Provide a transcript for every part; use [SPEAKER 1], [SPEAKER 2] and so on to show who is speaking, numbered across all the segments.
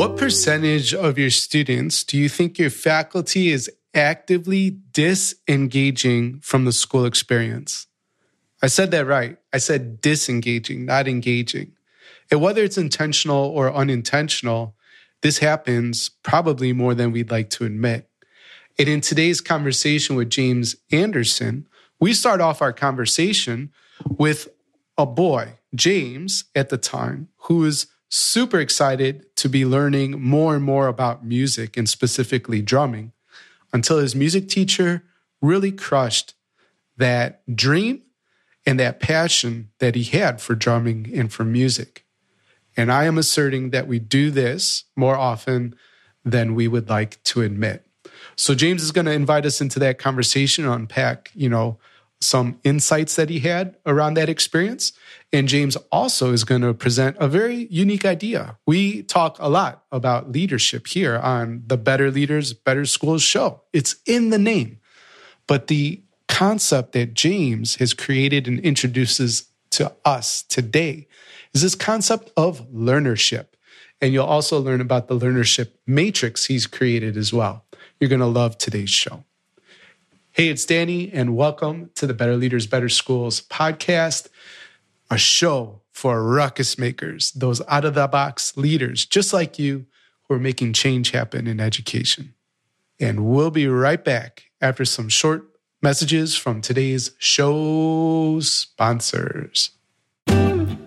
[SPEAKER 1] What percentage of your students do you think your faculty is actively disengaging from the school experience? I said that right. I said disengaging, not engaging. And whether it's intentional or unintentional, this happens probably more than we'd like to admit. And in today's conversation with James Anderson, we start off our conversation with a boy, James, at the time, who is super excited to be learning more and more about music and specifically drumming until his music teacher really crushed that dream and that passion that he had for drumming and for music. And I am asserting that we do this more often than we would like to admit. So James is going to invite us into that conversation, unpack, you know, some insights that he had around that experience. And James also is going to present a very unique idea. We talk a lot about leadership here on the Better Leaders, Better Schools show. It's in the name. But the concept that James has created and introduces to us today is this concept of learnership. And you'll also learn about the learnership matrix he's created as well. You're going to love today's show. Hey, it's Danny, and welcome to the Better Leaders, Better Schools podcast, a show for ruckus makers, those out of the box leaders just like you who are making change happen in education. And we'll be right back after some short messages from today's show sponsors. Learn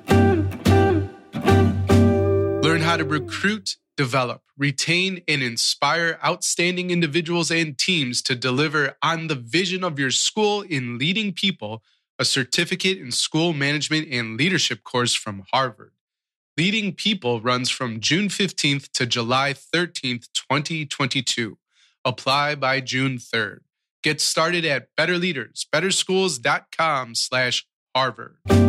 [SPEAKER 1] how to recruit develop, retain, and inspire outstanding individuals and teams to deliver on the vision of your school in leading people, a certificate in school management and leadership course from Harvard. Leading People runs from June 15th to July 13th, 2022. Apply by June 3rd. Get started at betterleadersbetterschools.com slash Harvard.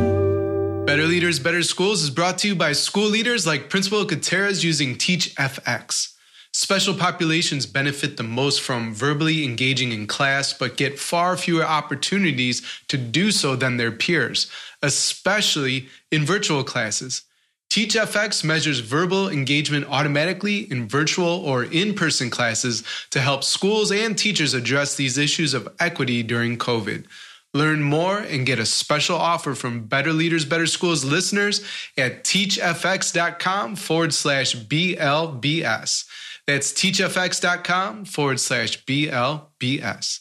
[SPEAKER 1] Better Leaders, Better Schools is brought to you by school leaders like Principal Gutierrez using TeachFX. Special populations benefit the most from verbally engaging in class, but get far fewer opportunities to do so than their peers, especially in virtual classes. TeachFX measures verbal engagement automatically in virtual or in person classes to help schools and teachers address these issues of equity during COVID. Learn more and get a special offer from Better Leaders, Better Schools listeners at teachfx.com forward slash BLBS. That's teachfx.com forward slash BLBS.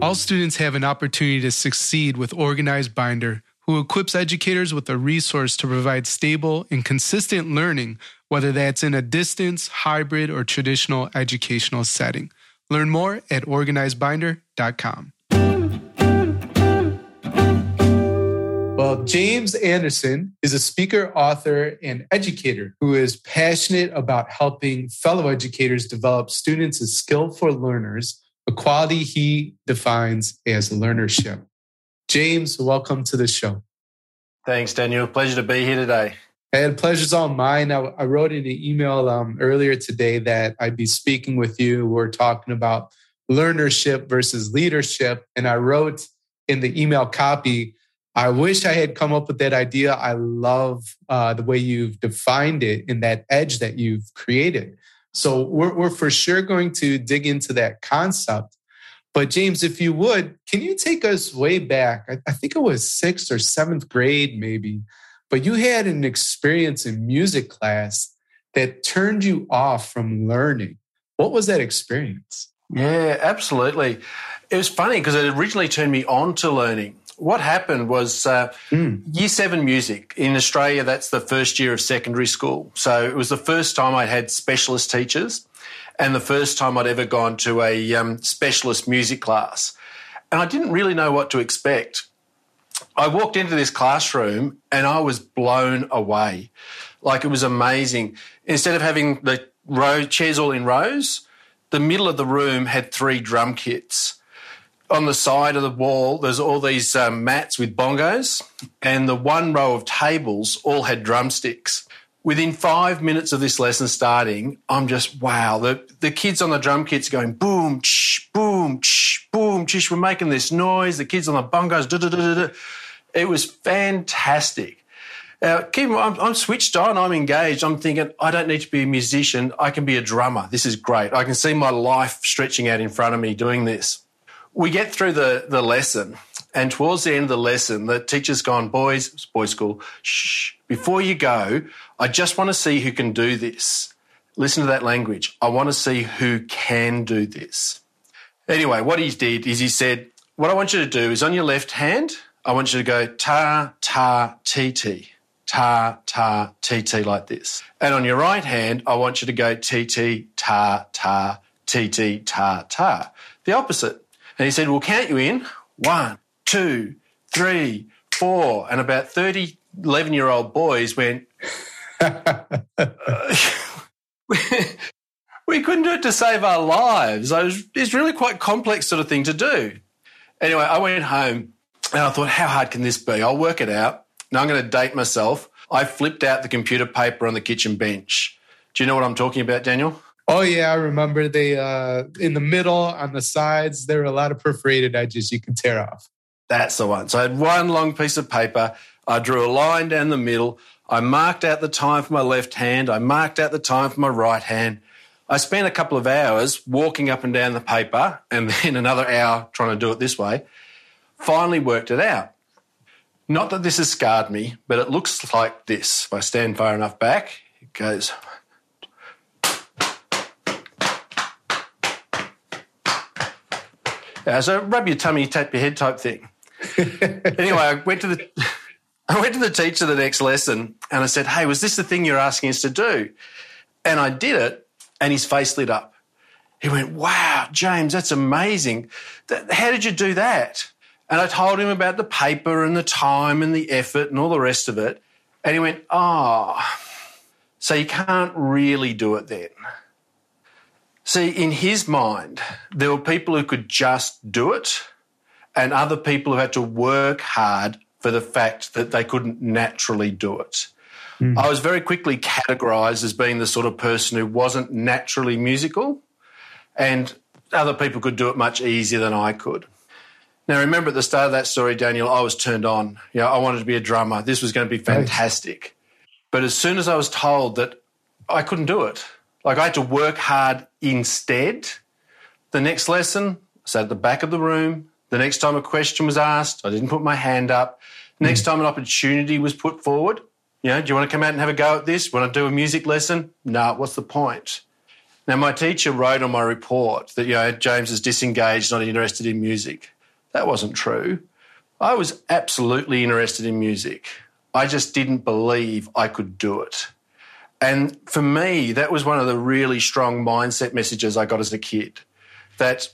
[SPEAKER 1] All students have an opportunity to succeed with Organized Binder, who equips educators with a resource to provide stable and consistent learning, whether that's in a distance, hybrid, or traditional educational setting. Learn more at organizedbinder.com. Well, James Anderson is a speaker, author, and educator who is passionate about helping fellow educators develop students as skillful learners, a quality he defines as learnership. James, welcome to the show.
[SPEAKER 2] Thanks, Daniel. Pleasure to be here today.
[SPEAKER 1] And pleasure's all mine. I, I wrote in an email um, earlier today that I'd be speaking with you. We're talking about learnership versus leadership. And I wrote in the email copy, I wish I had come up with that idea. I love uh, the way you've defined it and that edge that you've created. So we're, we're for sure going to dig into that concept. But James, if you would, can you take us way back? I, I think it was sixth or seventh grade, maybe. But you had an experience in music class that turned you off from learning. What was that experience?
[SPEAKER 2] Yeah, absolutely. It was funny because it originally turned me on to learning what happened was uh, mm. year seven music in Australia, that's the first year of secondary school. So it was the first time I'd had specialist teachers and the first time I'd ever gone to a um, specialist music class. And I didn't really know what to expect. I walked into this classroom and I was blown away. Like it was amazing. Instead of having the row chairs all in rows, the middle of the room had three drum kits on the side of the wall, there's all these um, mats with bongos, and the one row of tables all had drumsticks. Within five minutes of this lesson starting, I'm just wow. The the kids on the drum kits going boom, ch, boom, ch, boom, ch. We're making this noise. The kids on the bongos, da, da, da, da, It was fantastic. Now, I'm, I'm switched on, I'm engaged. I'm thinking, I don't need to be a musician. I can be a drummer. This is great. I can see my life stretching out in front of me doing this. We get through the, the lesson, and towards the end of the lesson, the teacher's gone, boys, it's boys' school, shh, before you go, I just want to see who can do this. Listen to that language. I want to see who can do this. Anyway, what he did is he said, What I want you to do is on your left hand, I want you to go ta, ta, ti, ti ta, ta, ti, ti like this. And on your right hand, I want you to go ti, ti, ta, ta, ti, ti, ta, ta. The opposite. And he said, we'll count you in. One, two, three, four. And about 30 11 year old boys went, we couldn't do it to save our lives. Was, it's really quite complex sort of thing to do. Anyway, I went home and I thought, how hard can this be? I'll work it out. Now I'm going to date myself. I flipped out the computer paper on the kitchen bench. Do you know what I'm talking about, Daniel?
[SPEAKER 1] Oh yeah, I remember they uh in the middle on the sides there were a lot of perforated edges you could tear off.
[SPEAKER 2] That's the one. So I had one long piece of paper. I drew a line down the middle. I marked out the time for my left hand. I marked out the time for my right hand. I spent a couple of hours walking up and down the paper and then another hour trying to do it this way. Finally worked it out. Not that this has scarred me, but it looks like this. If I stand far enough back, it goes. Yeah, so rub your tummy, tap your head type thing. anyway, I went to the I went to the teacher the next lesson and I said, Hey, was this the thing you're asking us to do? And I did it, and his face lit up. He went, Wow, James, that's amazing. How did you do that? And I told him about the paper and the time and the effort and all the rest of it. And he went, Oh, so you can't really do it then. See, in his mind, there were people who could just do it and other people who had to work hard for the fact that they couldn't naturally do it. Mm. I was very quickly categorized as being the sort of person who wasn't naturally musical, and other people could do it much easier than I could. Now, remember at the start of that story, Daniel, I was turned on. You know, I wanted to be a drummer. This was going to be fantastic. Right. But as soon as I was told that I couldn't do it, like I had to work hard instead, the next lesson, I sat at the back of the room. The next time a question was asked, I didn't put my hand up. Next mm. time an opportunity was put forward, you know, do you want to come out and have a go at this? Want to do a music lesson? No, what's the point? Now, my teacher wrote on my report that, you know, James is disengaged, not interested in music. That wasn't true. I was absolutely interested in music. I just didn't believe I could do it. And for me, that was one of the really strong mindset messages I got as a kid. That,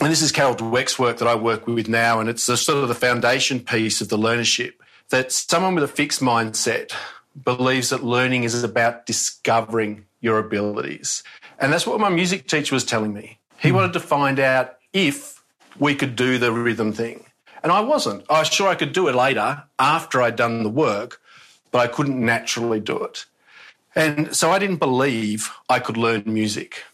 [SPEAKER 2] and this is Carol Dweck's work that I work with now, and it's the, sort of the foundation piece of the learnership. That someone with a fixed mindset believes that learning is about discovering your abilities. And that's what my music teacher was telling me. He hmm. wanted to find out if we could do the rhythm thing. And I wasn't. I was sure I could do it later after I'd done the work, but I couldn't naturally do it. And so I didn't believe I could learn music.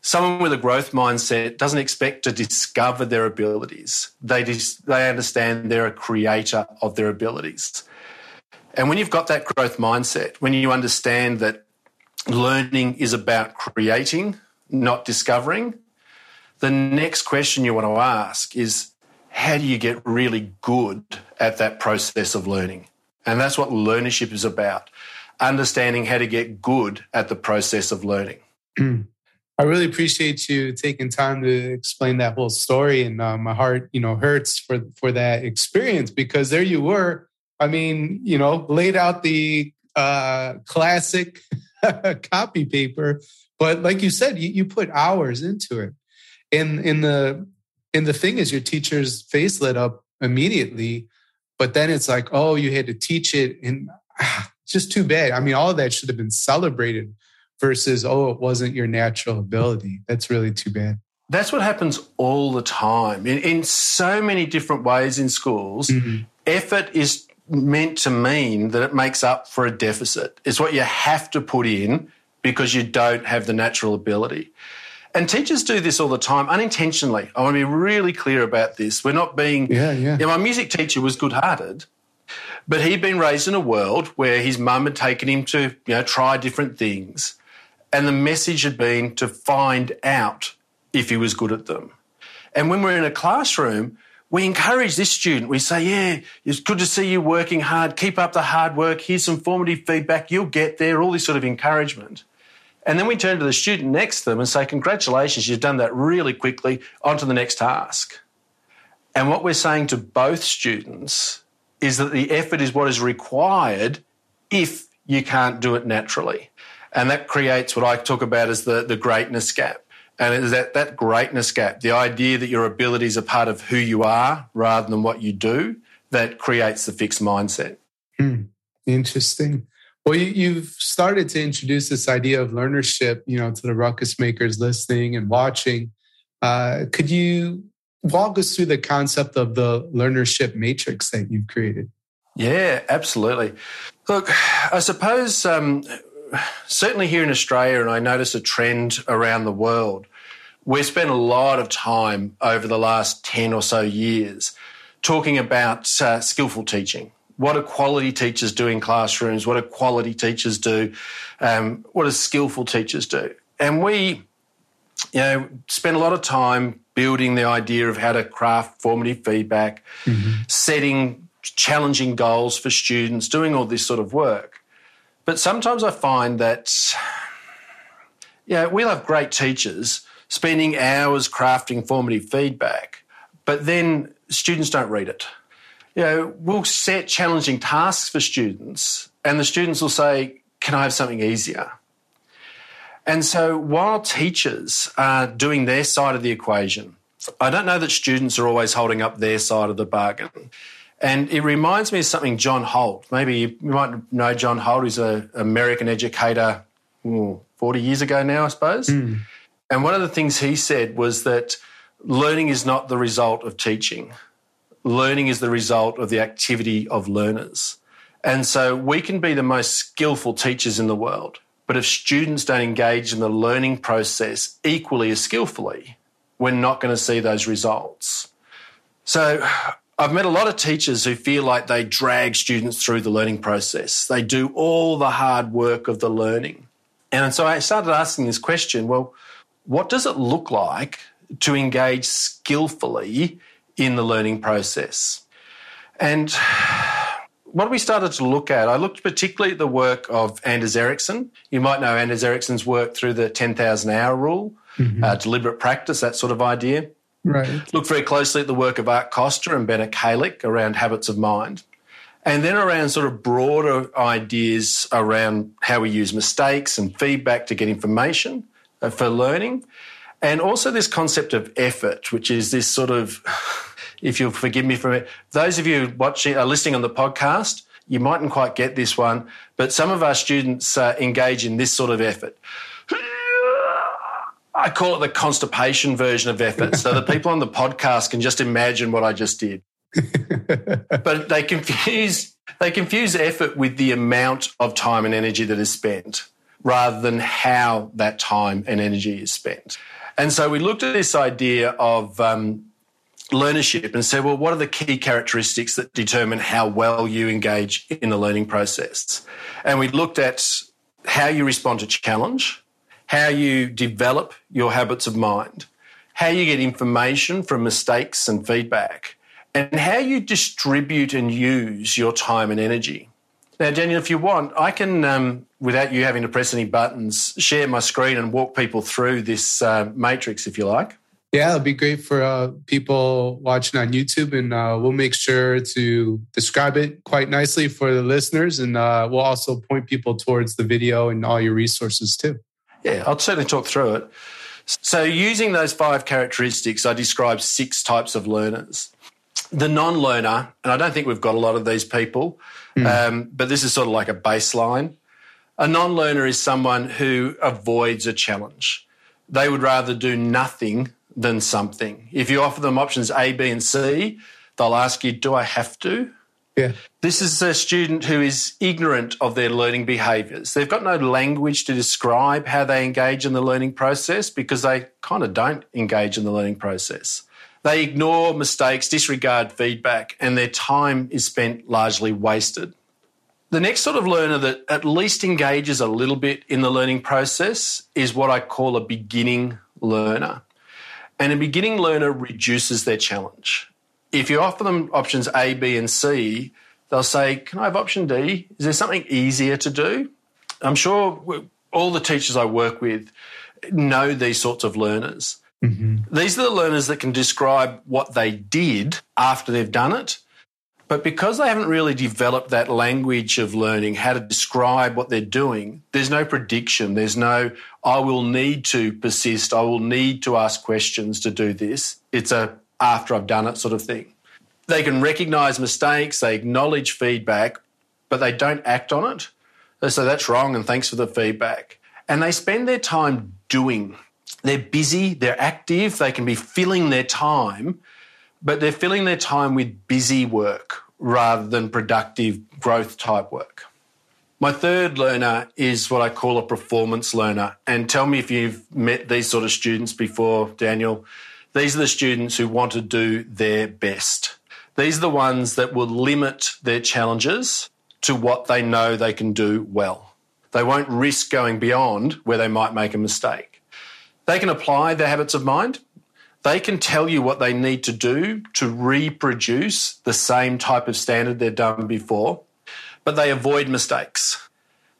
[SPEAKER 2] Someone with a growth mindset doesn't expect to discover their abilities. They, dis- they understand they're a creator of their abilities. And when you've got that growth mindset, when you understand that learning is about creating, not discovering, the next question you want to ask is how do you get really good at that process of learning? And that's what learnership is about understanding how to get good at the process of learning.
[SPEAKER 1] I really appreciate you taking time to explain that whole story, and uh, my heart, you know, hurts for for that experience because there you were. I mean, you know, laid out the uh, classic copy paper, but like you said, you, you put hours into it and in the and the thing is your teacher's face lit up immediately but then it's like oh you had to teach it and ah, just too bad i mean all of that should have been celebrated versus oh it wasn't your natural ability that's really too bad
[SPEAKER 2] that's what happens all the time in, in so many different ways in schools mm-hmm. effort is meant to mean that it makes up for a deficit it's what you have to put in because you don't have the natural ability and teachers do this all the time unintentionally. I want to be really clear about this. We're not being.
[SPEAKER 1] Yeah, yeah.
[SPEAKER 2] yeah my music teacher was good hearted. But he'd been raised in a world where his mum had taken him to, you know, try different things. And the message had been to find out if he was good at them. And when we're in a classroom, we encourage this student. We say, Yeah, it's good to see you working hard. Keep up the hard work. Here's some formative feedback. You'll get there. All this sort of encouragement. And then we turn to the student next to them and say, Congratulations, you've done that really quickly. On to the next task. And what we're saying to both students is that the effort is what is required if you can't do it naturally. And that creates what I talk about as the, the greatness gap. And it is that, that greatness gap, the idea that your abilities are part of who you are rather than what you do, that creates the fixed mindset.
[SPEAKER 1] Hmm. Interesting. Well, you, have started to introduce this idea of learnership, you know, to the ruckus makers listening and watching. Uh, could you walk us through the concept of the learnership matrix that you've created?
[SPEAKER 2] Yeah, absolutely. Look, I suppose um, certainly here in Australia, and I notice a trend around the world, we've spent a lot of time over the last 10 or so years talking about uh, skillful teaching. What do quality teachers do in classrooms? What do quality teachers do? Um, what do skillful teachers do? And we, you know, spent a lot of time building the idea of how to craft formative feedback, mm-hmm. setting challenging goals for students, doing all this sort of work. But sometimes I find that, yeah, we'll have great teachers spending hours crafting formative feedback, but then students don't read it. You know, we'll set challenging tasks for students, and the students will say, Can I have something easier? And so while teachers are doing their side of the equation, I don't know that students are always holding up their side of the bargain. And it reminds me of something John Holt. Maybe you might know John Holt, who's an American educator ooh, 40 years ago now, I suppose. Mm. And one of the things he said was that learning is not the result of teaching, learning is the result of the activity of learners. And so we can be the most skillful teachers in the world, but if students don't engage in the learning process equally as skillfully, we're not going to see those results. So I've met a lot of teachers who feel like they drag students through the learning process. They do all the hard work of the learning. And so I started asking this question well, what does it look like to engage skillfully in the learning process? And what we started to look at, I looked particularly at the work of Anders Ericsson. You might know Anders Ericsson's work through the 10,000 hour rule, mm-hmm. uh, deliberate practice, that sort of idea.
[SPEAKER 1] Right.
[SPEAKER 2] Look very closely at the work of Art Costa and Bena Kallick around habits of mind. And then around sort of broader ideas around how we use mistakes and feedback to get information uh, for learning. And also this concept of effort, which is this sort of, if you'll forgive me for it, those of you watching, are listening on the podcast, you mightn't quite get this one, but some of our students uh, engage in this sort of effort. I call it the constipation version of effort. So the people on the podcast can just imagine what I just did. but they confuse they confuse effort with the amount of time and energy that is spent rather than how that time and energy is spent. And so we looked at this idea of um, learnership and said, well, what are the key characteristics that determine how well you engage in the learning process? And we looked at how you respond to challenge, how you develop your habits of mind, how you get information from mistakes and feedback, and how you distribute and use your time and energy. Now, Daniel, if you want, I can, um, without you having to press any buttons, share my screen and walk people through this uh, matrix if you like.
[SPEAKER 1] Yeah, it'll be great for uh, people watching on YouTube, and uh, we'll make sure to describe it quite nicely for the listeners, and uh, we'll also point people towards the video and all your resources too.
[SPEAKER 2] Yeah, I'll certainly talk through it. So, using those five characteristics, I describe six types of learners. The non learner, and I don't think we've got a lot of these people, mm. um, but this is sort of like a baseline. A non learner is someone who avoids a challenge. They would rather do nothing than something. If you offer them options A, B, and C, they'll ask you, Do I have to?
[SPEAKER 1] Yeah.
[SPEAKER 2] This is a student who is ignorant of their learning behaviours. They've got no language to describe how they engage in the learning process because they kind of don't engage in the learning process. They ignore mistakes, disregard feedback, and their time is spent largely wasted. The next sort of learner that at least engages a little bit in the learning process is what I call a beginning learner. And a beginning learner reduces their challenge. If you offer them options A, B, and C, they'll say, Can I have option D? Is there something easier to do? I'm sure all the teachers I work with know these sorts of learners. Mm-hmm. These are the learners that can describe what they did after they've done it. But because they haven't really developed that language of learning, how to describe what they're doing, there's no prediction. There's no, I will need to persist. I will need to ask questions to do this. It's a after I've done it sort of thing. They can recognize mistakes, they acknowledge feedback, but they don't act on it. They say, that's wrong and thanks for the feedback. And they spend their time doing. They're busy, they're active, they can be filling their time, but they're filling their time with busy work rather than productive growth type work. My third learner is what I call a performance learner. And tell me if you've met these sort of students before, Daniel. These are the students who want to do their best. These are the ones that will limit their challenges to what they know they can do well. They won't risk going beyond where they might make a mistake. They can apply their habits of mind. They can tell you what they need to do to reproduce the same type of standard they've done before, but they avoid mistakes.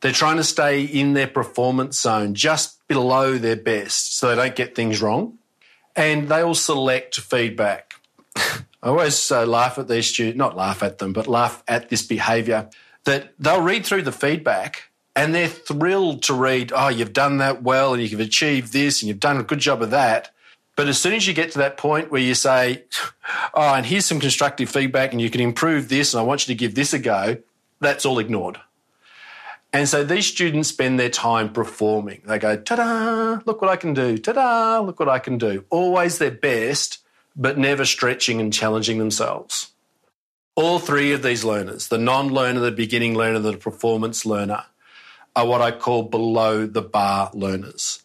[SPEAKER 2] They're trying to stay in their performance zone just below their best so they don't get things wrong. And they will select feedback. I always uh, laugh at these students, not laugh at them, but laugh at this behaviour that they'll read through the feedback and they're thrilled to read, oh, you've done that well and you've achieved this and you've done a good job of that. But as soon as you get to that point where you say, oh, and here's some constructive feedback and you can improve this and I want you to give this a go, that's all ignored. And so these students spend their time performing. They go, ta da, look what I can do, ta da, look what I can do. Always their best, but never stretching and challenging themselves. All three of these learners, the non learner, the beginning learner, the performance learner, are what I call below the bar learners.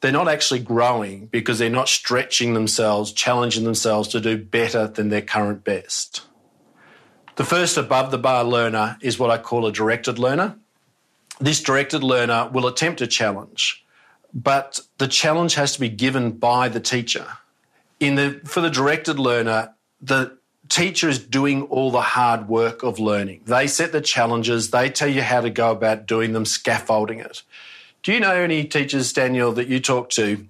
[SPEAKER 2] They're not actually growing because they're not stretching themselves, challenging themselves to do better than their current best. The first above the bar learner is what I call a directed learner. This directed learner will attempt a challenge, but the challenge has to be given by the teacher. In the, for the directed learner, the teacher is doing all the hard work of learning. They set the challenges, they tell you how to go about doing them, scaffolding it. Do you know any teachers, Daniel, that you talk to?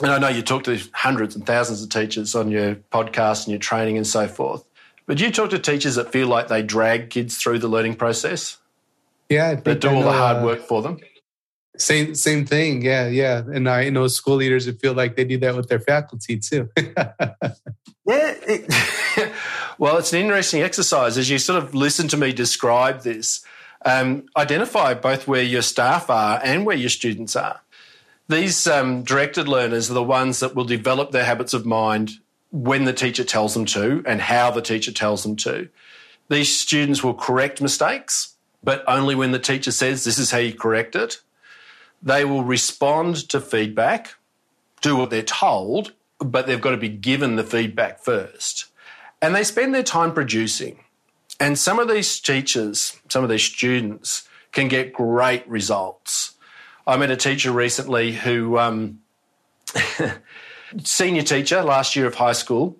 [SPEAKER 2] And I know you talk to hundreds and thousands of teachers on your podcast and your training and so forth. But do you talk to teachers that feel like they drag kids through the learning process?
[SPEAKER 1] Yeah,
[SPEAKER 2] that do all the hard uh, work for them.
[SPEAKER 1] Same same thing. Yeah, yeah. And I know school leaders that feel like they do that with their faculty too.
[SPEAKER 2] yeah. It, well, it's an interesting exercise as you sort of listen to me describe this. Um, identify both where your staff are and where your students are. These um, directed learners are the ones that will develop their habits of mind when the teacher tells them to and how the teacher tells them to. These students will correct mistakes, but only when the teacher says this is how you correct it. They will respond to feedback, do what they're told, but they've got to be given the feedback first. And they spend their time producing. And some of these teachers, some of these students can get great results. I met a teacher recently who, um, senior teacher last year of high school,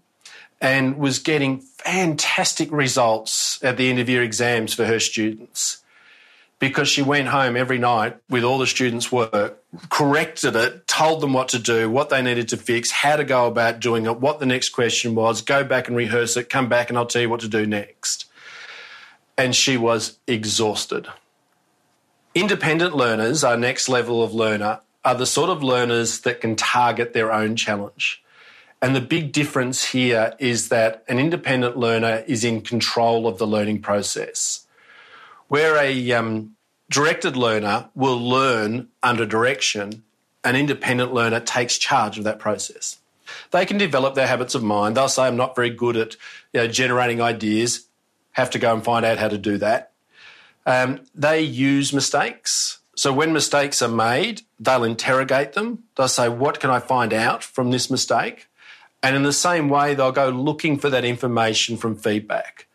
[SPEAKER 2] and was getting fantastic results at the end of year exams for her students because she went home every night with all the students' work, corrected it, told them what to do, what they needed to fix, how to go about doing it, what the next question was, go back and rehearse it, come back and I'll tell you what to do next. And she was exhausted. Independent learners, our next level of learner, are the sort of learners that can target their own challenge. And the big difference here is that an independent learner is in control of the learning process where a um, directed learner will learn under direction, an independent learner takes charge of that process. They can develop their habits of mind. They'll say, I'm not very good at you know, generating ideas, have to go and find out how to do that. Um, they use mistakes. So when mistakes are made, they'll interrogate them. They'll say, What can I find out from this mistake? And in the same way, they'll go looking for that information from feedback.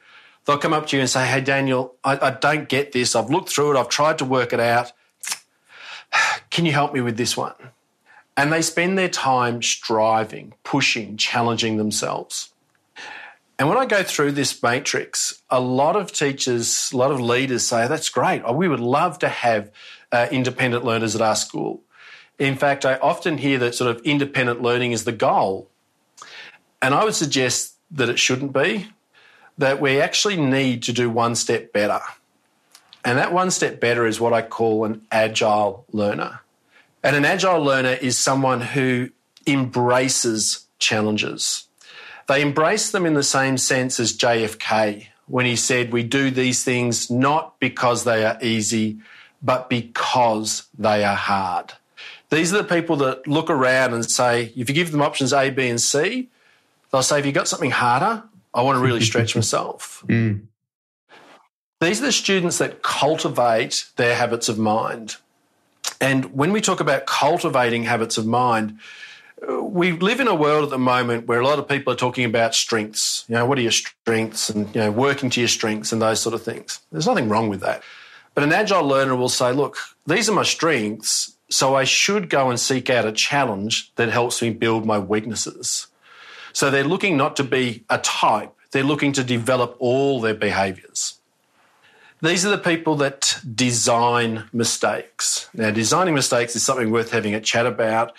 [SPEAKER 2] They'll come up to you and say, Hey, Daniel, I, I don't get this. I've looked through it. I've tried to work it out. Can you help me with this one? And they spend their time striving, pushing, challenging themselves. And when I go through this matrix, a lot of teachers, a lot of leaders say, That's great. We would love to have uh, independent learners at our school. In fact, I often hear that sort of independent learning is the goal. And I would suggest that it shouldn't be, that we actually need to do one step better. And that one step better is what I call an agile learner. And an agile learner is someone who embraces challenges. They embrace them in the same sense as JFK when he said, We do these things not because they are easy, but because they are hard. These are the people that look around and say, if you give them options A, B, and C, they'll say, Have you got something harder? I want to really stretch myself. Mm. These are the students that cultivate their habits of mind. And when we talk about cultivating habits of mind, we live in a world at the moment where a lot of people are talking about strengths. You know, what are your strengths and, you know, working to your strengths and those sort of things. There's nothing wrong with that. But an agile learner will say, look, these are my strengths, so I should go and seek out a challenge that helps me build my weaknesses. So they're looking not to be a type, they're looking to develop all their behaviours. These are the people that design mistakes. Now, designing mistakes is something worth having a chat about,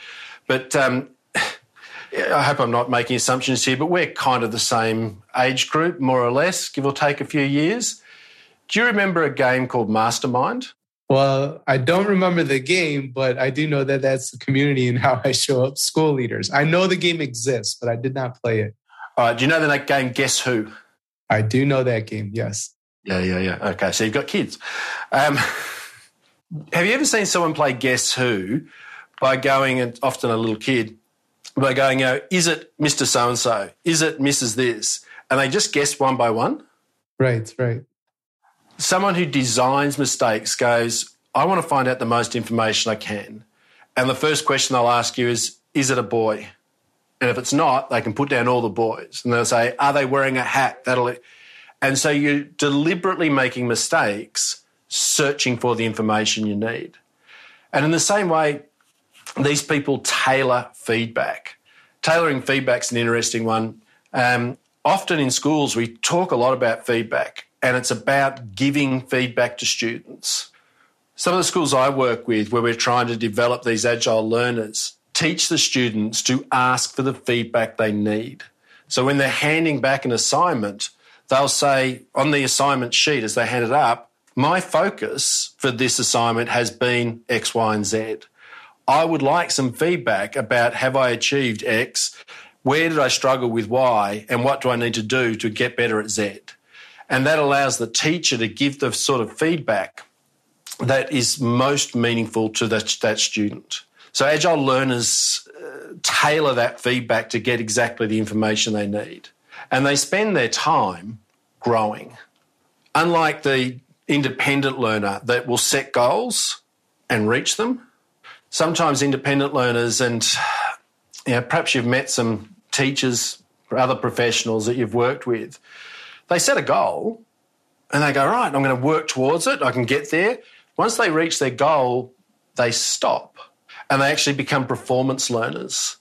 [SPEAKER 2] but um, I hope I'm not making assumptions here, but we're kind of the same age group, more or less, give or take a few years. Do you remember a game called Mastermind?
[SPEAKER 1] Well, I don't remember the game, but I do know that that's the community and how I show up school leaders. I know the game exists, but I did not play it.
[SPEAKER 2] All right. Do you know that game Guess Who?
[SPEAKER 1] I do know that game, yes.
[SPEAKER 2] Yeah, yeah, yeah. Okay, so you've got kids. Um, have you ever seen someone play Guess Who by going, and often a little kid, by going, you know, is it Mr. So and so? Is it Mrs. This? And they just guess one by one?
[SPEAKER 1] Right, right.
[SPEAKER 2] Someone who designs mistakes goes, I want to find out the most information I can. And the first question they'll ask you is, is it a boy? And if it's not, they can put down all the boys. And they'll say, are they wearing a hat? That'll. And so you're deliberately making mistakes, searching for the information you need. And in the same way, these people tailor feedback. Tailoring feedback's an interesting one. Um, often in schools, we talk a lot about feedback, and it's about giving feedback to students. Some of the schools I work with, where we're trying to develop these agile learners, teach the students to ask for the feedback they need. So when they're handing back an assignment, they'll say on the assignment sheet as they hand it up, my focus for this assignment has been X, Y, and Z. I would like some feedback about have I achieved X? Where did I struggle with Y? And what do I need to do to get better at Z? And that allows the teacher to give the sort of feedback that is most meaningful to that, that student. So agile learners uh, tailor that feedback to get exactly the information they need and they spend their time growing. Unlike the independent learner that will set goals and reach them, sometimes independent learners, and you know, perhaps you've met some teachers or other professionals that you've worked with, they set a goal and they go, right, I'm going to work towards it, I can get there. Once they reach their goal, they stop and they actually become performance learners.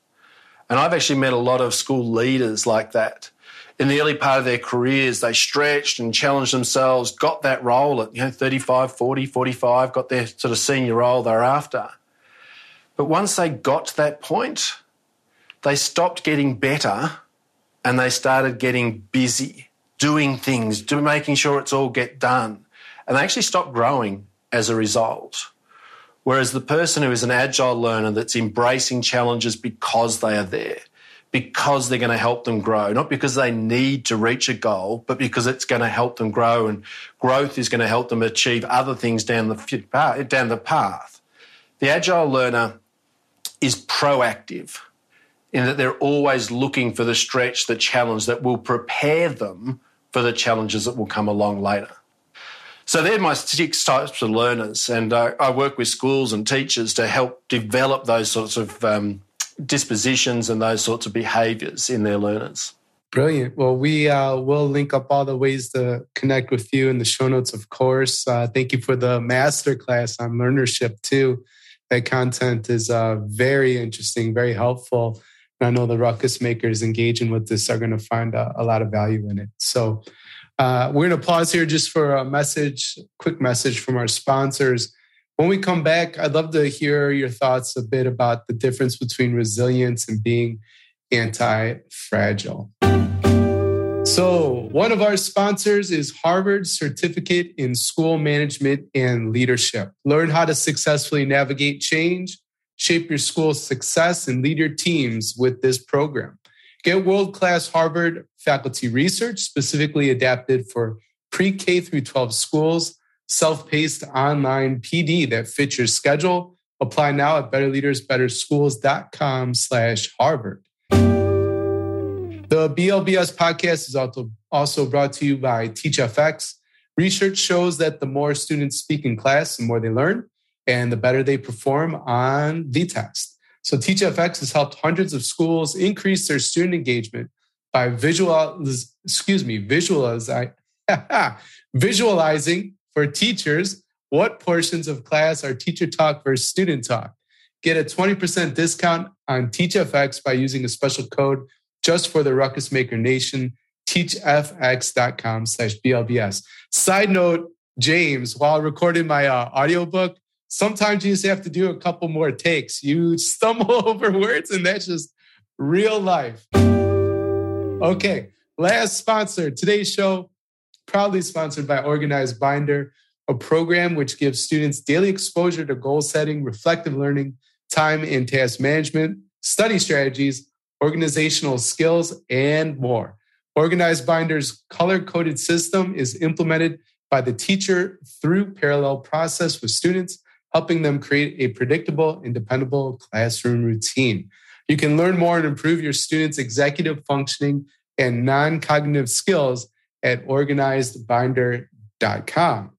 [SPEAKER 2] And I've actually met a lot of school leaders like that in the early part of their careers, they stretched and challenged themselves, got that role at you know 35, 40, 45, got their sort of senior role thereafter. But once they got to that point, they stopped getting better and they started getting busy, doing things, do, making sure it's all get done. And they actually stopped growing as a result. Whereas the person who is an agile learner that's embracing challenges because they are there, because they're going to help them grow, not because they need to reach a goal, but because it's going to help them grow and growth is going to help them achieve other things down the, down the path. The agile learner is proactive in that they're always looking for the stretch, the challenge that will prepare them for the challenges that will come along later. So they're my six types of learners, and uh, I work with schools and teachers to help develop those sorts of um, dispositions and those sorts of behaviors in their learners.
[SPEAKER 1] Brilliant. Well, we uh, will link up all the ways to connect with you in the show notes, of course. Uh, thank you for the masterclass on learnership, too. That content is uh, very interesting, very helpful. And I know the ruckus makers engaging with this are going to find a, a, lot of value in it. So uh, we're going to pause here just for a message, quick message from our sponsors. When we come back, I'd love to hear your thoughts a bit about the difference between resilience and being anti fragile. So, one of our sponsors is Harvard Certificate in School Management and Leadership. Learn how to successfully navigate change, shape your school's success, and lead your teams with this program. Get world class Harvard faculty research specifically adapted for pre K through 12 schools, self paced online PD that fits your schedule. Apply now at betterleadersbetterschools.com slash Harvard. The BLBS podcast is also, also brought to you by TeachFX. Research shows that the more students speak in class, the more they learn, and the better they perform on the test. So TeachFX has helped hundreds of schools increase their student engagement by visual, excuse me, visualize, visualizing for teachers what portions of class are teacher talk versus student talk. Get a 20% discount on TeachFX by using a special code just for the Ruckus Maker Nation, teachfx.com slash BLBS. Side note, James, while recording my uh, audiobook, sometimes you just have to do a couple more takes. You stumble over words, and that's just real life. Okay, last sponsor. Today's show, proudly sponsored by Organized Binder, a program which gives students daily exposure to goal setting, reflective learning, time and task management, study strategies, organizational skills, and more. Organized Binder's color coded system is implemented by the teacher through parallel process with students, helping them create a predictable and dependable classroom routine. You can learn more and improve your students' executive functioning and non cognitive skills at organizedbinder.com.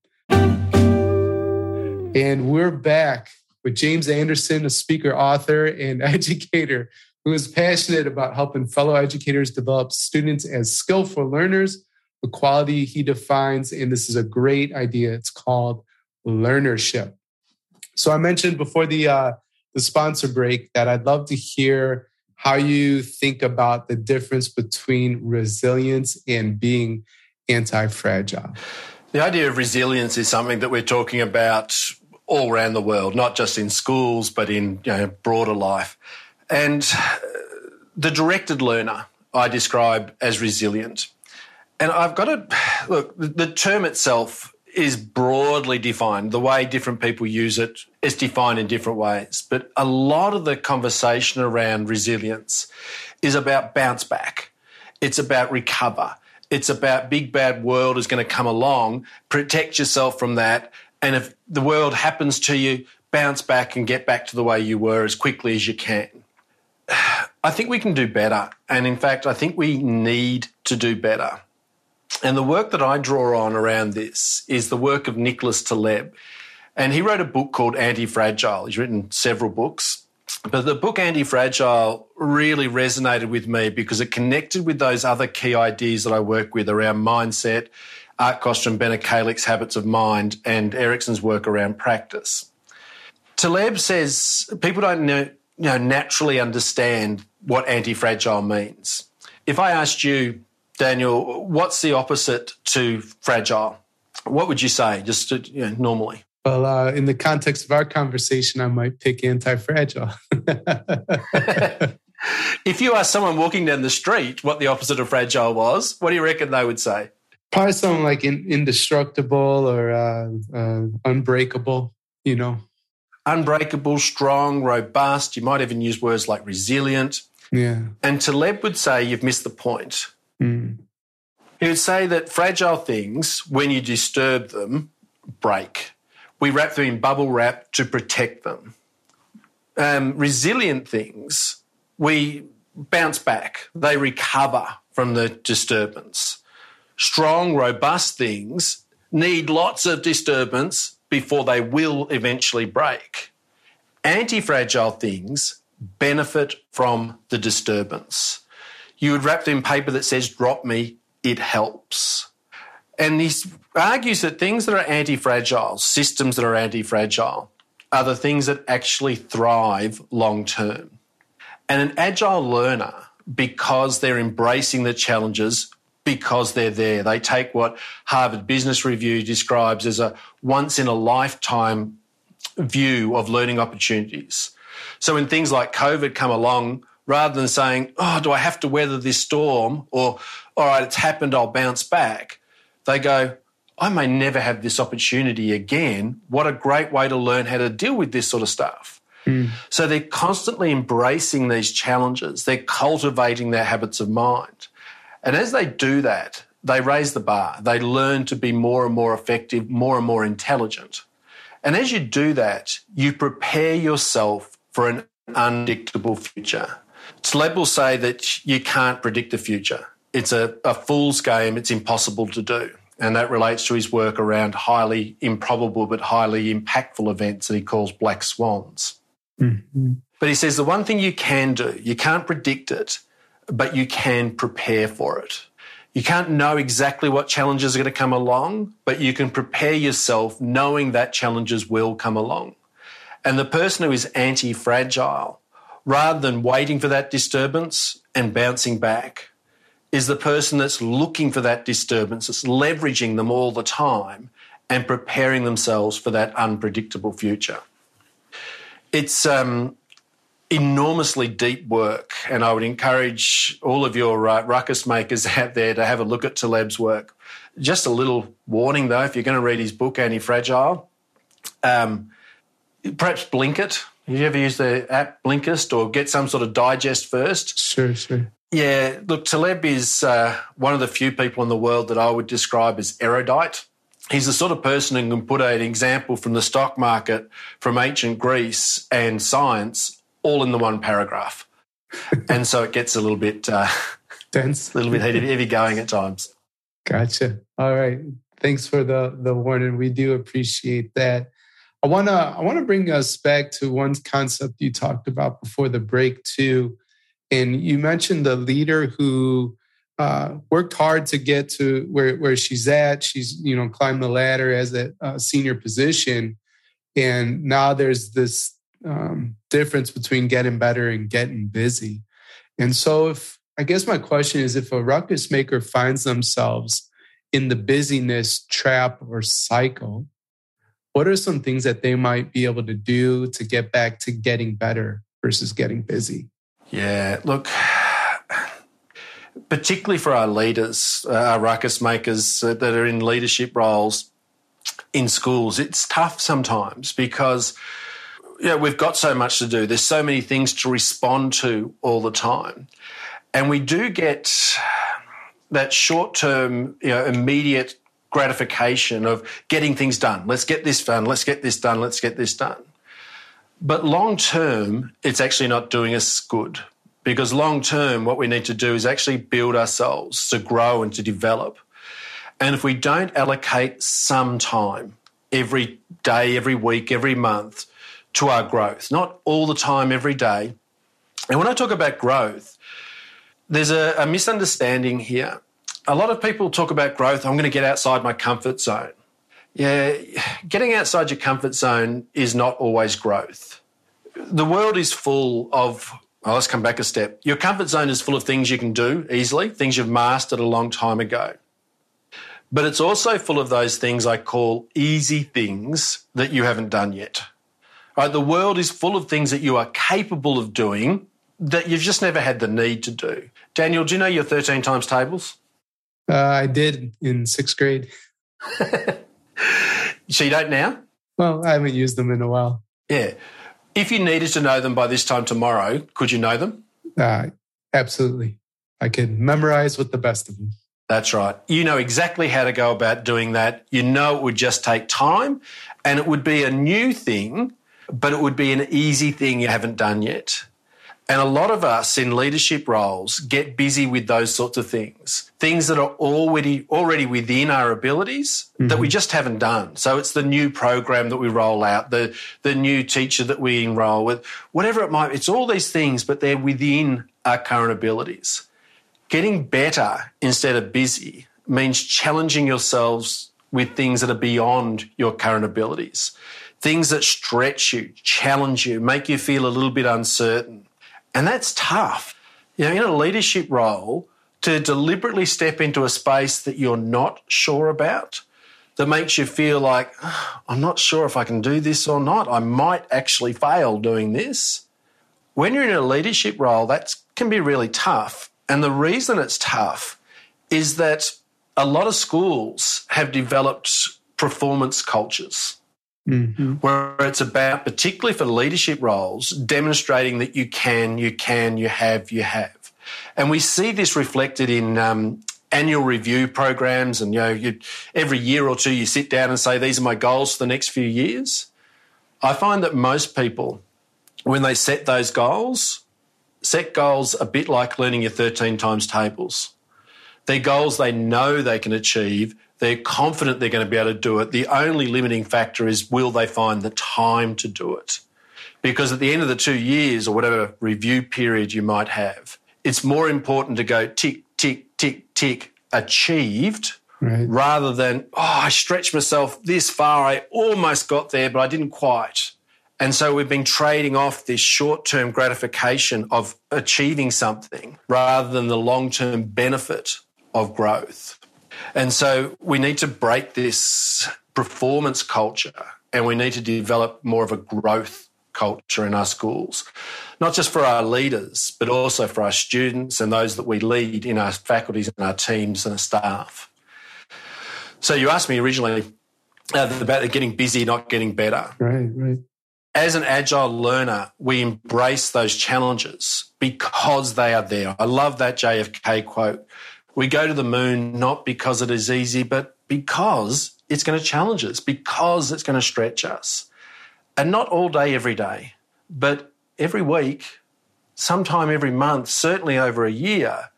[SPEAKER 1] And we're back with James Anderson, a speaker, author, and educator who is passionate about helping fellow educators develop students as skillful learners, the quality he defines. And this is a great idea. It's called learnership. So I mentioned before the uh, the sponsor break that I'd love to hear how you think about the difference between resilience and being anti-fragile.
[SPEAKER 2] The idea of resilience is something that we're talking about all around the world, not just in schools, but in you know, broader life. And uh, the directed learner I describe as resilient. And I've got to look, the term itself is broadly defined. The way different people use it is defined in different ways. But a lot of the conversation around resilience is about bounce back, it's about recover. It's about big bad world is going to come along, protect yourself from that. And if the world happens to you, bounce back and get back to the way you were as quickly as you can. I think we can do better. And in fact, I think we need to do better. And the work that I draw on around this is the work of Nicholas Taleb. And he wrote a book called Anti Fragile. He's written several books. But the book Anti Fragile really resonated with me because it connected with those other key ideas that I work with around mindset, Art Costa, Bena Kallick's habits of mind, and Ericsson's work around practice. Taleb says people don't know you know, naturally understand what anti-fragile means. If I asked you, Daniel, what's the opposite to fragile? What would you say, just to, you know, normally?
[SPEAKER 1] Well, uh, in the context of our conversation, I might pick anti-fragile.
[SPEAKER 2] if you ask someone walking down the street what the opposite of fragile was, what do you reckon they would say?
[SPEAKER 1] Probably something like in, indestructible or uh, uh, unbreakable. You know,
[SPEAKER 2] unbreakable, strong, robust. You might even use words like resilient.
[SPEAKER 1] Yeah.
[SPEAKER 2] And Taleb would say you've missed the point.
[SPEAKER 1] Mm.
[SPEAKER 2] He would say that fragile things, when you disturb them, break. We wrap them in bubble wrap to protect them. Um, resilient things, we bounce back, they recover from the disturbance. Strong, robust things need lots of disturbance before they will eventually break. Anti fragile things benefit from the disturbance. You would wrap them in paper that says, drop me, it helps. And he argues that things that are anti fragile, systems that are anti fragile, are the things that actually thrive long term. And an agile learner, because they're embracing the challenges, because they're there, they take what Harvard Business Review describes as a once in a lifetime view of learning opportunities. So when things like COVID come along, rather than saying, oh, do I have to weather this storm? Or, all right, it's happened, I'll bounce back. They go, I may never have this opportunity again. What a great way to learn how to deal with this sort of stuff. Mm. So they're constantly embracing these challenges. They're cultivating their habits of mind. And as they do that, they raise the bar. They learn to be more and more effective, more and more intelligent. And as you do that, you prepare yourself for an unpredictable future. Taleb will say that you can't predict the future. It's a, a fool's game. It's impossible to do. And that relates to his work around highly improbable but highly impactful events that he calls black swans. Mm-hmm. But he says the one thing you can do, you can't predict it, but you can prepare for it. You can't know exactly what challenges are going to come along, but you can prepare yourself knowing that challenges will come along. And the person who is anti fragile, rather than waiting for that disturbance and bouncing back, is the person that's looking for that disturbance, that's leveraging them all the time and preparing themselves for that unpredictable future. It's um, enormously deep work, and I would encourage all of your uh, ruckus makers out there to have a look at Taleb's work. Just a little warning though, if you're going to read his book, Anti Fragile, um, perhaps Blinkist. Have you ever used the app Blinkist or get some sort of digest first?
[SPEAKER 1] Sure, sure.
[SPEAKER 2] Yeah, look, Taleb is uh, one of the few people in the world that I would describe as erudite. He's the sort of person who can put an example from the stock market, from ancient Greece and science all in the one paragraph. and so it gets a little bit uh,
[SPEAKER 1] dense,
[SPEAKER 2] a little bit heavy, heavy going at times.
[SPEAKER 1] Gotcha. All right. Thanks for the the warning. We do appreciate that. I wanna I wanna bring us back to one concept you talked about before the break too, and you mentioned the leader who uh, worked hard to get to where where she's at. She's you know climbed the ladder as a, a senior position, and now there's this um, difference between getting better and getting busy. And so, if I guess my question is if a ruckus maker finds themselves in the busyness trap or cycle, what are some things that they might be able to do to get back to getting better versus getting busy?
[SPEAKER 2] Yeah, look, particularly for our leaders, uh, our ruckus makers that are in leadership roles in schools, it's tough sometimes because yeah, we've got so much to do. There's so many things to respond to all the time. And we do get that short term, you know, immediate gratification of getting things done. Let's get this done. Let's get this done. Let's get this done. But long term, it's actually not doing us good because long term, what we need to do is actually build ourselves to grow and to develop. And if we don't allocate some time every day, every week, every month to our growth, not all the time, every day. And when I talk about growth, there's a, a misunderstanding here. A lot of people talk about growth, I'm going to get outside my comfort zone. Yeah, getting outside your comfort zone is not always growth. The world is full of, well, let's come back a step. Your comfort zone is full of things you can do easily, things you've mastered a long time ago. But it's also full of those things I call easy things that you haven't done yet. Right? The world is full of things that you are capable of doing that you've just never had the need to do. Daniel, do you know your 13 times tables?
[SPEAKER 1] Uh, I did in sixth grade.
[SPEAKER 2] so you don't now?
[SPEAKER 1] Well, I haven't used them in a while.
[SPEAKER 2] Yeah. If you needed to know them by this time tomorrow, could you know them?
[SPEAKER 1] Uh, absolutely. I could memorize with the best of them.
[SPEAKER 2] That's right. You know exactly how to go about doing that. You know it would just take time and it would be a new thing but it would be an easy thing you haven't done yet. And a lot of us in leadership roles get busy with those sorts of things, things that are already already within our abilities mm-hmm. that we mm-hmm. just haven't done. So it's the new program that we roll out, the the new teacher that we enroll with, whatever it might. be. It's all these things, but they're within our current abilities. Getting better instead of busy means challenging yourselves with things that are beyond your current abilities, things that stretch you, challenge you, make you feel a little bit uncertain and that's tough. You know, in a leadership role, to deliberately step into a space that you're not sure about, that makes you feel like, oh, I'm not sure if I can do this or not. I might actually fail doing this. When you're in a leadership role, that can be really tough. And the reason it's tough is that a lot of schools have developed performance cultures mm-hmm. where it's about, particularly for leadership roles, demonstrating that you can, you can, you have, you have. And we see this reflected in um, annual review programs. And, you know, you, every year or two, you sit down and say, these are my goals for the next few years. I find that most people, when they set those goals, set goals a bit like learning your 13 times tables. They're goals they know they can achieve they're confident they're going to be able to do it. The only limiting factor is will they find the time to do it? Because at the end of the two years or whatever review period you might have, it's more important to go tick, tick, tick, tick, achieved right. rather than, oh, I stretched myself this far. I almost got there, but I didn't quite. And so we've been trading off this short term gratification of achieving something rather than the long term benefit of growth. And so we need to break this performance culture and we need to develop more of a growth culture in our schools, not just for our leaders, but also for our students and those that we lead in our faculties and our teams and our staff. So you asked me originally uh, about getting busy, not getting better.
[SPEAKER 1] Right, right.
[SPEAKER 2] As an agile learner, we embrace those challenges because they are there. I love that JFK quote we go to the moon not because it is easy, but because it's going to challenge us, because it's going to stretch us. And not all day, every day, but every week, sometime every month, certainly over a year,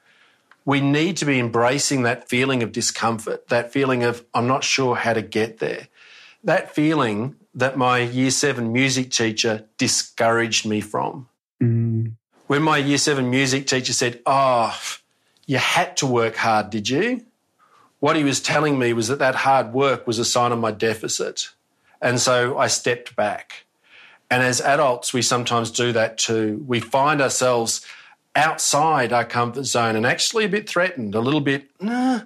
[SPEAKER 2] we need to be embracing that feeling of discomfort, that feeling of, I'm not sure how to get there. That feeling that my year seven music teacher discouraged me from. Mm. When my year seven music teacher said, Oh, you had to work hard, did you? What he was telling me was that that hard work was a sign of my deficit. And so I stepped back. And as adults, we sometimes do that too. We find ourselves outside our comfort zone and actually a bit threatened, a little bit, nah,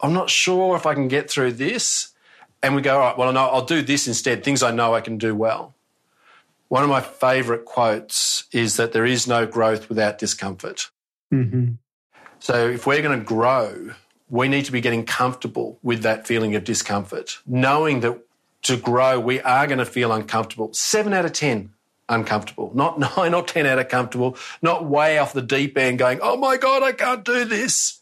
[SPEAKER 2] I'm not sure if I can get through this. And we go, all right, well, I'll do this instead, things I know I can do well. One of my favourite quotes is that there is no growth without discomfort. Mm-hmm. So if we're going to grow, we need to be getting comfortable with that feeling of discomfort, knowing that to grow, we are going to feel uncomfortable. Seven out of 10 uncomfortable, not nine or 10 out of comfortable, not way off the deep end going, oh my God, I can't do this.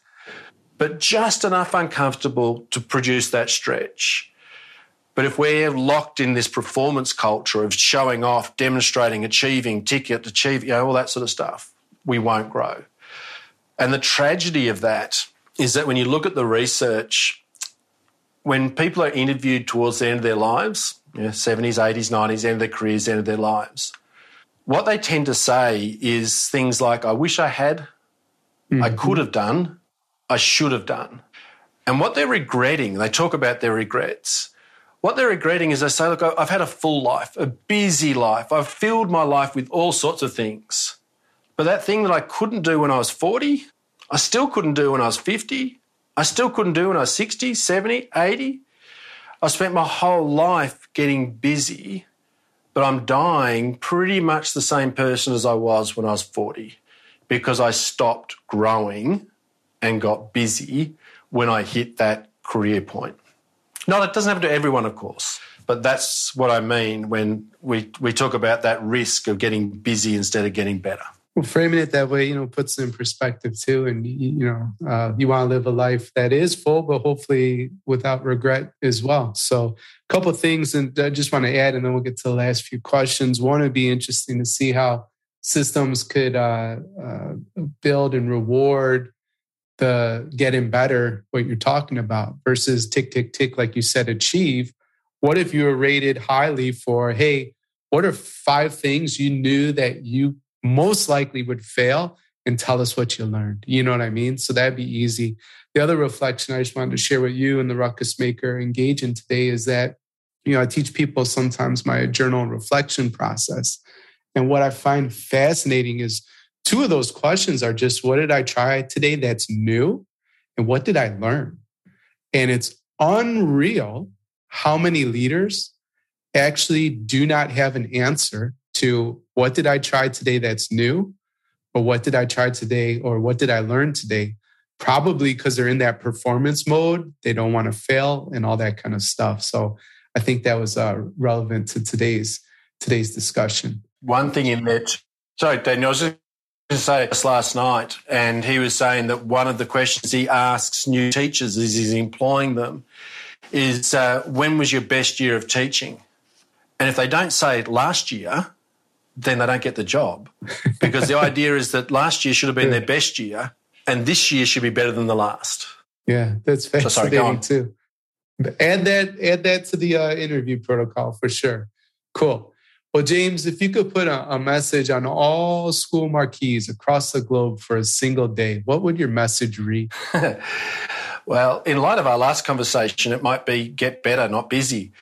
[SPEAKER 2] But just enough uncomfortable to produce that stretch. But if we're locked in this performance culture of showing off, demonstrating, achieving, ticket, achieve, you know, all that sort of stuff, we won't grow. And the tragedy of that is that when you look at the research, when people are interviewed towards the end of their lives, you know, 70s, 80s, 90s, end of their careers, end of their lives, what they tend to say is things like, I wish I had, mm-hmm. I could have done, I should have done. And what they're regretting, they talk about their regrets. What they're regretting is they say, Look, I've had a full life, a busy life. I've filled my life with all sorts of things. But that thing that I couldn't do when I was 40, I still couldn't do when I was 50. I still couldn't do when I was 60, 70, 80. I spent my whole life getting busy, but I'm dying pretty much the same person as I was when I was 40 because I stopped growing and got busy when I hit that career point. No, that doesn't happen to everyone, of course. But that's what I mean when we, we talk about that risk of getting busy instead of getting better.
[SPEAKER 1] Well, framing it that way, you know, puts in perspective too. And, you know, uh, you want to live a life that is full, but hopefully without regret as well. So, a couple things, and I just want to add, and then we'll get to the last few questions. One would be interesting to see how systems could uh, uh, build and reward the getting better, what you're talking about, versus tick, tick, tick, like you said, achieve. What if you were rated highly for, hey, what are five things you knew that you most likely would fail and tell us what you learned? You know what I mean? So that'd be easy. The other reflection I just wanted to share with you and the Ruckus Maker engage in today is that, you know, I teach people sometimes my journal reflection process. And what I find fascinating is two of those questions are just what did I try today that's new? And what did I learn? And it's unreal how many leaders actually do not have an answer to what did I try today that's new? Or what did I try today? Or what did I learn today? Probably because they're in that performance mode. They don't want to fail and all that kind of stuff. So I think that was uh, relevant to today's today's discussion.
[SPEAKER 2] One thing in that, sorry, Daniel, I was just to say this last night, and he was saying that one of the questions he asks new teachers as he's employing them is uh, when was your best year of teaching? And if they don't say last year, then they don't get the job because the idea is that last year should have been their best year and this year should be better than the last.
[SPEAKER 1] Yeah, that's fascinating so sorry, too. Add that, add that to the uh, interview protocol for sure. Cool. Well, James, if you could put a, a, message on all school marquees across the globe for a single day, what would your message read?
[SPEAKER 2] well, in light of our last conversation, it might be get better, not busy.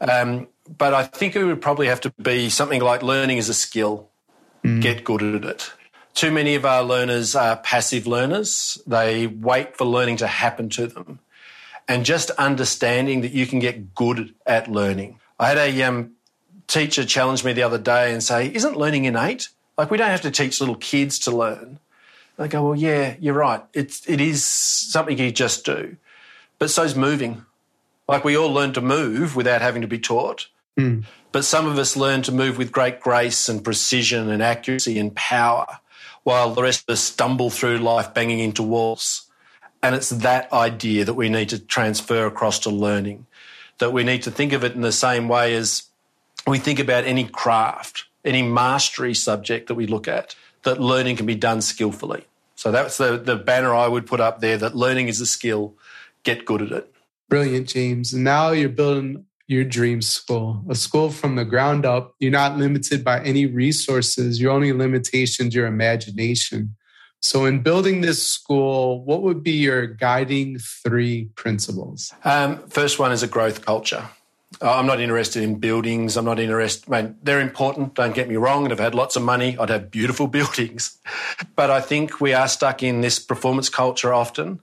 [SPEAKER 2] Um, but I think it would probably have to be something like learning is a skill, mm. get good at it. Too many of our learners are passive learners. They wait for learning to happen to them. And just understanding that you can get good at learning. I had a um, teacher challenge me the other day and say, Isn't learning innate? Like, we don't have to teach little kids to learn. I go, Well, yeah, you're right. It's, it is something you just do. But so's moving. Like, we all learn to move without having to be taught. Mm. But some of us learn to move with great grace and precision and accuracy and power, while the rest of us stumble through life banging into walls. And it's that idea that we need to transfer across to learning, that we need to think of it in the same way as we think about any craft, any mastery subject that we look at, that learning can be done skillfully. So that's the, the banner I would put up there that learning is a skill, get good at it.
[SPEAKER 1] Brilliant, James. And now you're building your dream school, a school from the ground up. You're not limited by any resources. Your only limitations, your imagination. So, in building this school, what would be your guiding three principles?
[SPEAKER 2] Um, first one is a growth culture. Uh, I'm not interested in buildings. I'm not interested. I mean, they're important. Don't get me wrong. And if I had lots of money, I'd have beautiful buildings. But I think we are stuck in this performance culture often.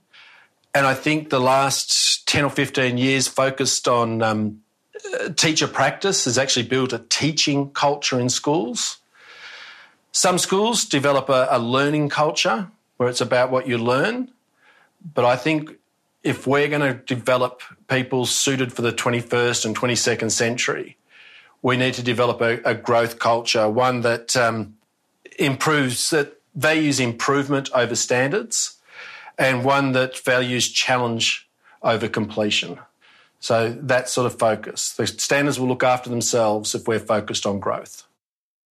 [SPEAKER 2] And I think the last 10 or 15 years focused on um, teacher practice has actually built a teaching culture in schools. Some schools develop a, a learning culture where it's about what you learn. But I think if we're going to develop people suited for the 21st and 22nd century, we need to develop a, a growth culture, one that um, improves, that values improvement over standards, and one that values challenge over completion. So that sort of focus. The standards will look after themselves if we're focused on growth.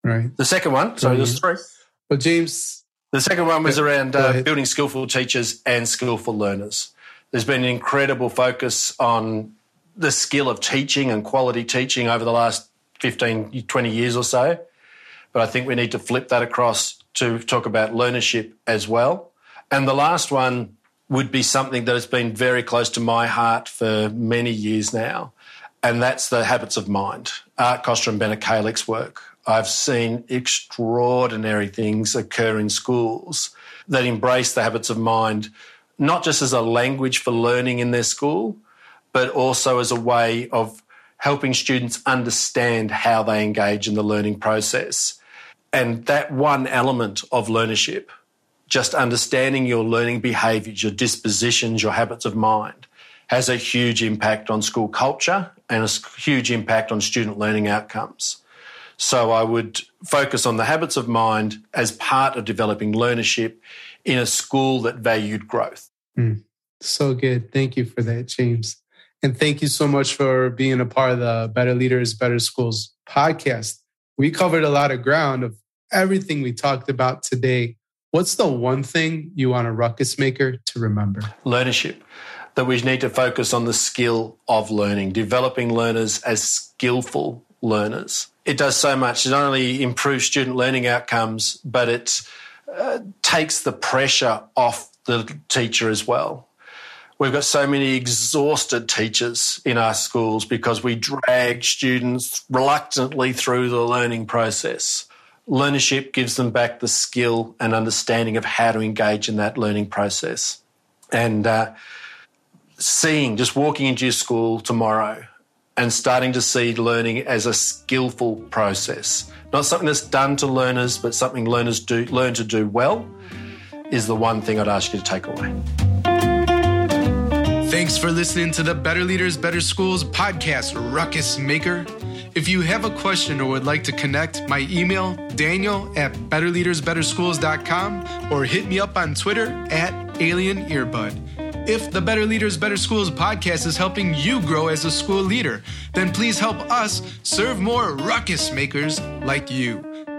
[SPEAKER 1] Right.
[SPEAKER 2] The second one, sorry, there's three.
[SPEAKER 1] Well, James.
[SPEAKER 2] The second one was around uh, building skillful teachers and skillful learners. There's been an incredible focus on the skill of teaching and quality teaching over the last 15, 20 years or so. But I think we need to flip that across to talk about learnership as well. And the last one would be something that has been very close to my heart for many years now, and that's the habits of mind. Art Costa and Bena Kallick's work. I've seen extraordinary things occur in schools that embrace the habits of mind not just as a language for learning in their school, but also as a way of helping students understand how they engage in the learning process. And that one element of learnership, just understanding your learning behaviours, your dispositions, your habits of mind, has a huge impact on school culture and a huge impact on student learning outcomes. So I would focus on the habits of mind as part of developing learnership in a school that valued growth.
[SPEAKER 1] Mm, so good. Thank you for that, James. And thank you so much for being a part of the Better Leaders, Better Schools podcast. We covered a lot of ground of everything we talked about today, what's the one thing you want a ruckus maker to remember?
[SPEAKER 2] Learnership. That we need to focus on the skill of learning, developing learners as skillful learners. It does so much. It not only improves student learning outcomes, but it uh, takes the pressure off the teacher as well. We've got so many exhausted teachers in our schools because we drag students reluctantly through the learning process. Learnership gives them back the skill and understanding of how to engage in that learning process. And uh, seeing, just walking into your school tomorrow and starting to see learning as a skillful process, not something that's done to learners, but something learners do learn to do well, is the one thing I'd ask you to take away.
[SPEAKER 1] Thanks for listening to the Better Leaders, Better Schools podcast, Ruckus Maker. If you have a question or would like to connect, my email, daniel at betterleadersbetterschools.com or hit me up on Twitter at Alien Earbud. If the Better Leaders, Better Schools podcast is helping you grow as a school leader, then please help us serve more ruckus makers like you.